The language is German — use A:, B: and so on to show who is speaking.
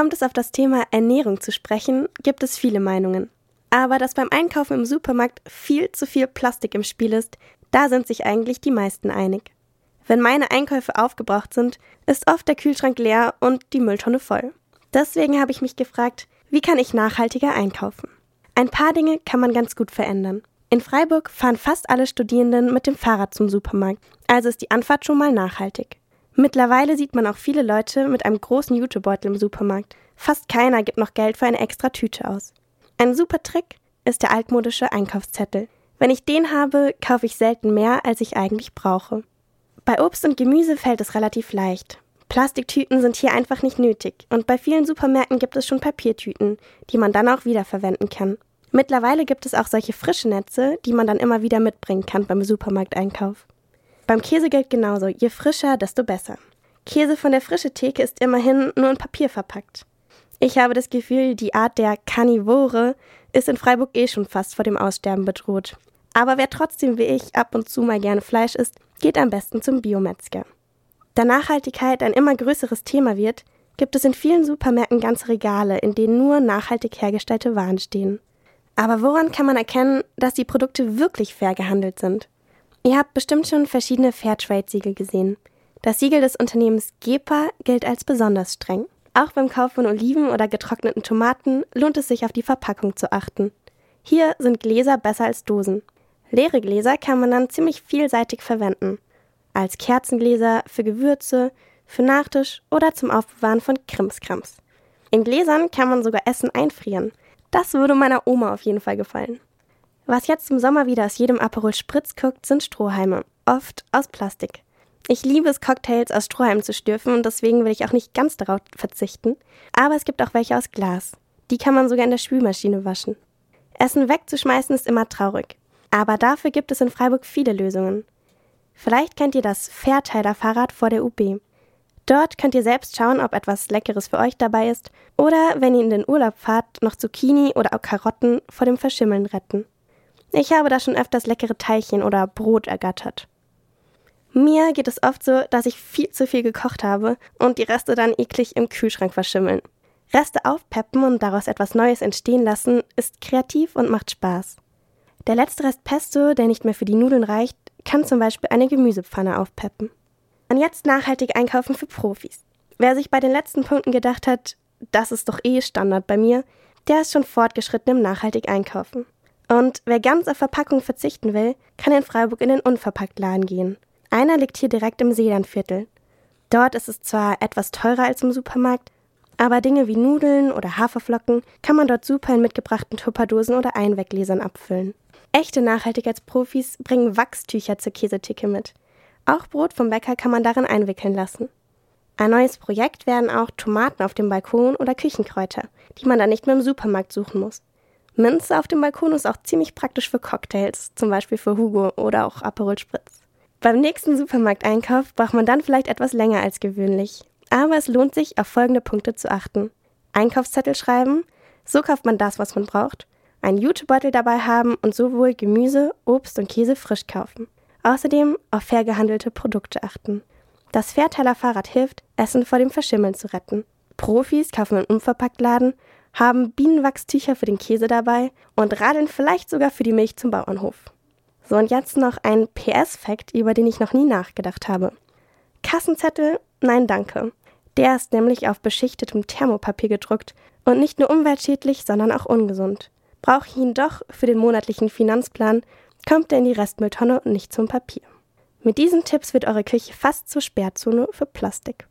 A: Kommt es auf das Thema Ernährung zu sprechen, gibt es viele Meinungen. Aber dass beim Einkaufen im Supermarkt viel zu viel Plastik im Spiel ist, da sind sich eigentlich die meisten einig. Wenn meine Einkäufe aufgebraucht sind, ist oft der Kühlschrank leer und die Mülltonne voll. Deswegen habe ich mich gefragt, wie kann ich nachhaltiger einkaufen? Ein paar Dinge kann man ganz gut verändern. In Freiburg fahren fast alle Studierenden mit dem Fahrrad zum Supermarkt, also ist die Anfahrt schon mal nachhaltig. Mittlerweile sieht man auch viele Leute mit einem großen Jutebeutel im Supermarkt. Fast keiner gibt noch Geld für eine extra Tüte aus. Ein super Trick ist der altmodische Einkaufszettel. Wenn ich den habe, kaufe ich selten mehr, als ich eigentlich brauche. Bei Obst und Gemüse fällt es relativ leicht. Plastiktüten sind hier einfach nicht nötig und bei vielen Supermärkten gibt es schon Papiertüten, die man dann auch wiederverwenden kann. Mittlerweile gibt es auch solche frische Netze, die man dann immer wieder mitbringen kann beim Supermarkteinkauf. Beim Käse gilt genauso, je frischer, desto besser. Käse von der frische Theke ist immerhin nur in Papier verpackt. Ich habe das Gefühl, die Art der Karnivore ist in Freiburg eh schon fast vor dem Aussterben bedroht. Aber wer trotzdem wie ich ab und zu mal gerne Fleisch isst, geht am besten zum Biometzger. Da Nachhaltigkeit ein immer größeres Thema wird, gibt es in vielen Supermärkten ganze Regale, in denen nur nachhaltig hergestellte Waren stehen. Aber woran kann man erkennen, dass die Produkte wirklich fair gehandelt sind? Ihr habt bestimmt schon verschiedene Fairtrade-Siegel gesehen. Das Siegel des Unternehmens GEPA gilt als besonders streng. Auch beim Kauf von Oliven oder getrockneten Tomaten lohnt es sich auf die Verpackung zu achten. Hier sind Gläser besser als Dosen. Leere Gläser kann man dann ziemlich vielseitig verwenden. Als Kerzengläser, für Gewürze, für Nachtisch oder zum Aufbewahren von Krimskrams. In Gläsern kann man sogar Essen einfrieren. Das würde meiner Oma auf jeden Fall gefallen. Was jetzt im Sommer wieder aus jedem Aperol Spritz guckt, sind Strohhalme. Oft aus Plastik. Ich liebe es, Cocktails aus Strohhalmen zu stürfen und deswegen will ich auch nicht ganz darauf verzichten. Aber es gibt auch welche aus Glas. Die kann man sogar in der Spülmaschine waschen. Essen wegzuschmeißen ist immer traurig. Aber dafür gibt es in Freiburg viele Lösungen. Vielleicht kennt ihr das Fairteiler-Fahrrad vor der UB. Dort könnt ihr selbst schauen, ob etwas Leckeres für euch dabei ist oder, wenn ihr in den Urlaub fahrt, noch Zucchini oder auch Karotten vor dem Verschimmeln retten. Ich habe da schon öfters leckere Teilchen oder Brot ergattert. Mir geht es oft so, dass ich viel zu viel gekocht habe und die Reste dann eklig im Kühlschrank verschimmeln. Reste aufpeppen und daraus etwas Neues entstehen lassen, ist kreativ und macht Spaß. Der letzte Rest Pesto, der nicht mehr für die Nudeln reicht, kann zum Beispiel eine Gemüsepfanne aufpeppen. Und jetzt nachhaltig einkaufen für Profis. Wer sich bei den letzten Punkten gedacht hat, das ist doch eh Standard bei mir, der ist schon fortgeschritten im nachhaltig einkaufen. Und wer ganz auf Verpackung verzichten will, kann in Freiburg in den Unverpacktladen gehen. Einer liegt hier direkt im Seelandviertel. Dort ist es zwar etwas teurer als im Supermarkt, aber Dinge wie Nudeln oder Haferflocken kann man dort super in mitgebrachten Tupperdosen oder Einweggläsern abfüllen. Echte Nachhaltigkeitsprofis bringen Wachstücher zur Käsetheke mit. Auch Brot vom Bäcker kann man darin einwickeln lassen. Ein neues Projekt werden auch Tomaten auf dem Balkon oder Küchenkräuter, die man dann nicht mehr im Supermarkt suchen muss. Minze auf dem Balkon ist auch ziemlich praktisch für Cocktails, zum Beispiel für Hugo oder auch Aperol Spritz. Beim nächsten Supermarkteinkauf braucht man dann vielleicht etwas länger als gewöhnlich. Aber es lohnt sich, auf folgende Punkte zu achten. Einkaufszettel schreiben, so kauft man das, was man braucht, einen Jutebeutel dabei haben und sowohl Gemüse, Obst und Käse frisch kaufen. Außerdem auf fair gehandelte Produkte achten. Das Fairteiler Fahrrad hilft, Essen vor dem Verschimmeln zu retten. Profis kaufen im Unverpacktladen, haben Bienenwachstücher für den Käse dabei und radeln vielleicht sogar für die Milch zum Bauernhof. So, und jetzt noch ein PS-Fact, über den ich noch nie nachgedacht habe. Kassenzettel? Nein, danke. Der ist nämlich auf beschichtetem Thermopapier gedruckt und nicht nur umweltschädlich, sondern auch ungesund. Brauche ich ihn doch für den monatlichen Finanzplan, kommt er in die Restmülltonne und nicht zum Papier. Mit diesen Tipps wird eure Küche fast zur Sperrzone für Plastik.